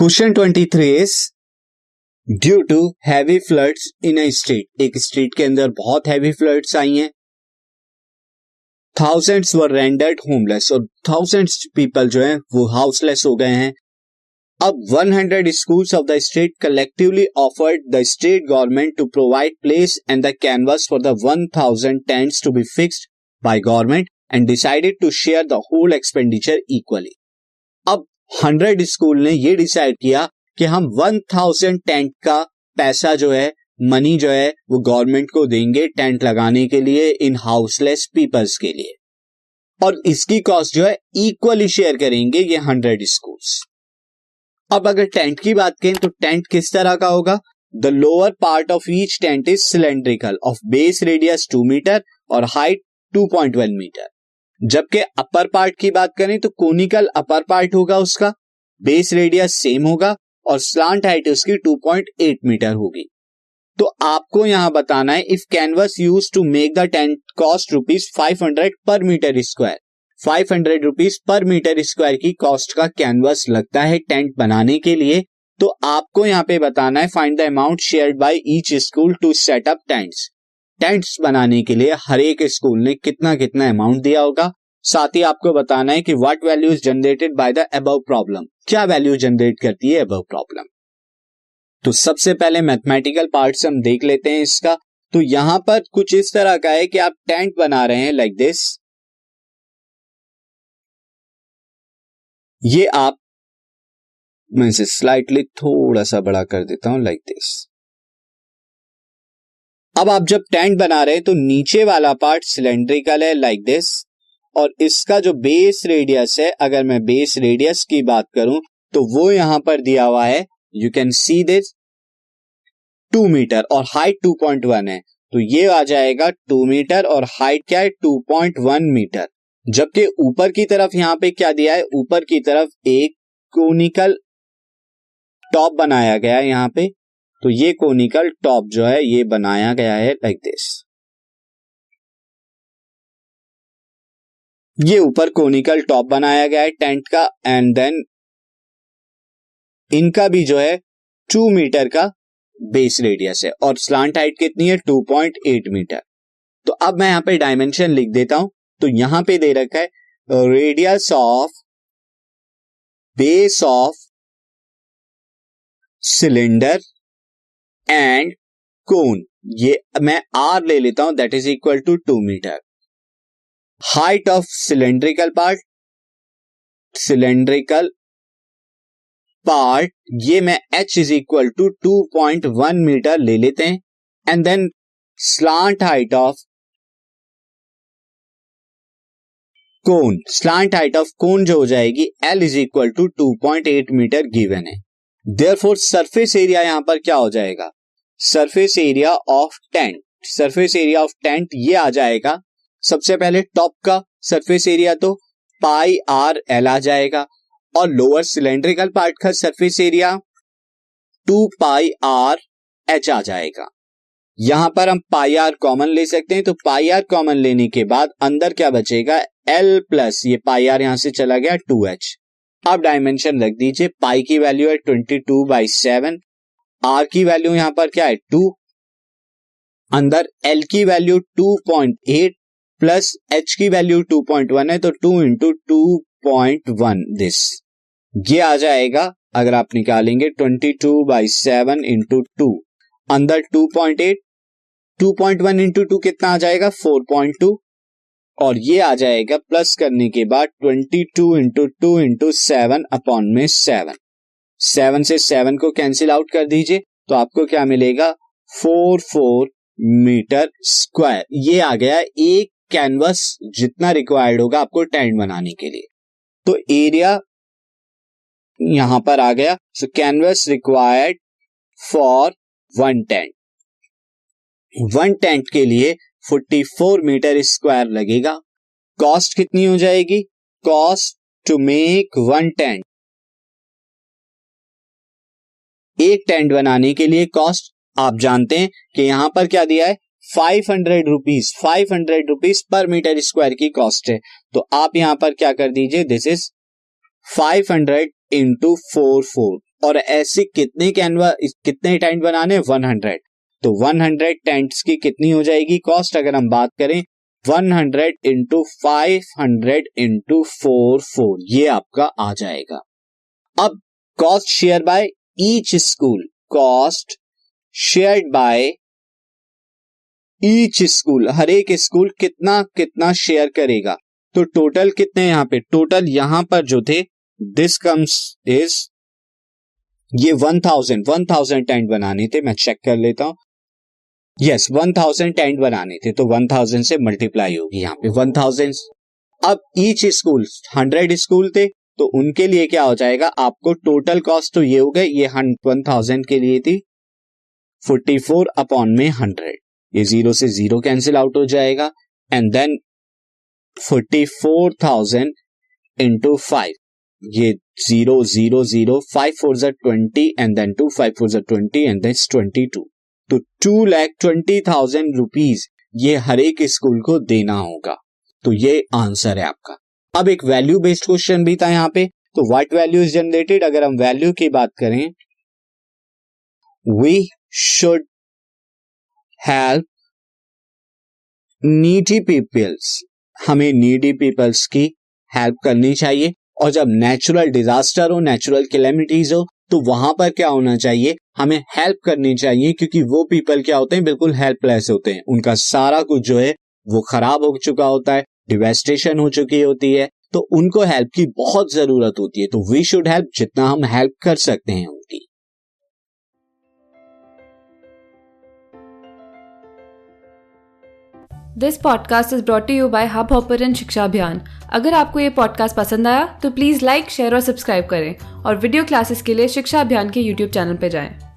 Question twenty three is due to heavy floods in a state एक state के अंदर बहुत हैवी फ्लड्स आई हैं। थाउजेंड्स वर रेंडर्ड होमलेस और थाउजेंड्स पीपल जो हैं, वो हाउसलेस हो गए हैं। अब one hundred school of the state collectively offered the state government to provide place and the canvas for the one thousand tents to be fixed by government and decided to share the whole expenditure equally 100 school ने ये decide किया कि हम 1000 tent का पैसा जो है, money जो है, वो गवर्नमेंट को देंगे टेंट लगाने के लिए, इन हाउसलेस पीपल्स के लिए। और इसकी कॉस्ट जो है इक्वली शेयर करेंगे ये हंड्रेड स्कूल्स। अब अगर टेंट की बात करें तो टेंट किस तरह का होगा? The lower part of each tent is cylindrical of base radius two metre और height two point one metre जबकि अपर पार्ट की बात करें तो कोनिकल अपर पार्ट होगा उसका, बेस रेडियस सेम होगा और स्लांट हाइट उसकी 2.8 मीटर होगी। तो आपको यहाँ बताना है if canvas use to make the tent cost rupees five hundred per metre square five hundred rupees per metre square की कॉस्ट का कैनवस लगता है टेंट बनाने के लिए तो आपको यहाँ पे बताना है find the amount share by each school to set up tents tents बनाने के लिए हर एक स्कूल ने कितना कितना अमाउंट दिया होगा। साथ ही आपको बताना है कि what value is generated by the above problem क्या वैल्यू जनरेट करती है अबव प्रॉब्लम तो सबसे पहले मैथमेटिकल पार्ट से हम देख लेते हैं इसका। तो यहाँ पर कुछ इस तरह का है कि आप टेंट बना रहे हैं लाइक like दिस ये आप मैं इसे स्लाइटली थोड़ा सा बड़ा कर देता हूँ लाइक दिस अब आप जब टेंट बना रहे हैं तो नीचे वाला पार्ट सिलेंड्रिकल है लाइक दिस और इसका जो बेस रेडियस है, अगर मैं बेस रेडियस की बात करूँ तो वो यहाँ पर दिया हुआ है you can see this two metre और हाइट टू पॉइंट वन है। तो ये आ जाएगा टू मीटर और हाइट क्या है? टू पॉइंट वन मीटर जबकि ऊपर की तरफ़ यहाँ पे क्या दिया है? ऊपर की तरफ़ एक कोनिकल टॉप बनाया गया है यहाँ पे। तो ये कोनिकल टॉप जो है, ये बनाया गया है लाइक दिस ये ऊपर कोनिकल टॉप बनाया गया है टेंट का एंड देन इनका भी जो है टू मीटर का बेस रेडियस है और स्लांट हाइट कितनी है? टू पॉइंट एट मीटर तो अब मैं यहाँ पे डायमेंशन लिख देता हूँ। तो यहाँ पे दे रखा है radius of base of cylinder and cone ये मैं आर ले लेता हूँ that is equal to two metre height of cylindrical part cylindrical part ये मैं H is equal to two point one metre ले लेते हैं and then slant height of cone slant height of cone जो हो जाएगी L is equal to two point eight metre given है. Therefore surface area यहाँ पर क्या हो जाएगा? Surface area of tent surface area of tent ये आ जाएगा। सबसे पहले टॉप का सरफेस एरिया तो पाई आर एल आ जाएगा। और लोअर सिलेंड्रिकल पार्ट का surface area two pi r h आ जाएगा। यहाँ पर हम पाई आर कॉमन ले सकते हैं। तो पाई आर कॉमन लेने के बाद अंदर क्या बचेगा? एल प्लस ये पाई आर यहाँ से चला गया टू एच अब डायमेंशन रख दीजिए। पाई की वैल्यू है twenty two by seven R की वैल्यू यहाँ पर क्या है? टू अंदर एल की value two point eight plus H की वैल्यू टू पॉइंट वन है तो two into two point one this ये आ जाएगा, अगर आप निकालेंगे twenty two by seven into two अंदर two point eight two point one into two कितना आ जाएगा? फोर पॉइंट टू और ये आ जाएगा प्लस करने के बाद twenty two into two into seven upon में सेवन सेवन से सेवन को कैंसिल आउट कर दीजिए तो आपको क्या मिलेगा? Four four metre square. ये आ गया एक कैनवस जितना रिक्वायर्ड होगा आपको टेंट बनाने के लिए। तो एरिया यहाँ पर आ गया। So canvas required for one tent one tent के लिए 44 मीटर स्क्वायर लगेगा। कॉस्ट कितनी हो जाएगी? Cost to make one tent एक टेंट बनाने के लिए कॉस्ट आप जानते हैं कि यहाँ पर क्या दिया है? Five hundred rupees five hundred rupees per metre square की कॉस्ट है। तो आप यहाँ पर क्या कर दीजिए? This is five hundred into four four और ऐसे कितने कैनवा कितने टेंट बनाने वन हंड्रेड तो वन हंड्रेड टेंट्स की कितनी हो जाएगी कॉस्ट अगर हम बात करें one hundred into five hundred into four four ये आपका आ जाएगा। अब cost share by each school cost shared by each school हर एक स्कूल कितना कितना शेयर करेगा? तो टोटल कितने यहाँ पे? टोटल यहाँ पर जो थे दिस कम्स इज़ ये one thousand one thousand tent बनाने थे, मैं चेक कर लेता हूँ। यस वन थाउज़ेंड टेंट बनाने थे तो वन थाउज़ेंड से मल्टीप्लाई होगी यहाँ पे। वन थाउज़ेंड अब ईच स्कूल हंड्रेड स्कूल थे तो उनके लिए क्या हो जाएगा? आपको टोटल कॉस्ट तो ये हो गए ये वन थाउज़ेंड के लिए थी। फोर्टी फोर अपॉन में हंड्रेड ये ज़ीरो से ज़ीरो कैंसिल आउट हो जाएगा। And then forty four thousand into five ये zero zero zero five four जो twenty and then two five four जो twenty and then twenty two तो two lakh twenty thousand rupees ये हर एक school को देना होगा। तो ये आंसर है आपका। अब एक वैल्यू बेस्ड क्वेश्चन भी था यहाँ पे। तो व्हाट वैल्यू इज़ जनरेटेड अगर हम वैल्यू की बात करें we should help needy peoples हमें नीडी पीपल्स की हेल्प करनी चाहिए। और जब नेचुरल डिजास्टर हो नेचुरल कैलेमिटीज हो तो वहाँ पर क्या होना चाहिए? हमें हेल्प करनी चाहिए, क्योंकि वो पीपल क्या होते हैं? बिल्कुल हेल्पलेस होते हैं। उनका सारा कुछ जो है, वो खराब हो चुका होता है। डिवेस्टेशन हो चुकी होती है तो उनको हेल्प की बहुत ज़रूरत होती है तो वी शुड हेल्प जितना हम हेल्प कर सकते हैं उनकी this podcast is brought you by Hubhopper शिक्षा अभियान अगर आपको ये पॉडकास्ट पसंद आया तो प्लीज़ लाइक शेयर और सब्सक्राइब करें और वीडियो क्लासेस के लिए शिक्षा अभियान के यूट्यूब चैनल पर जाएँ।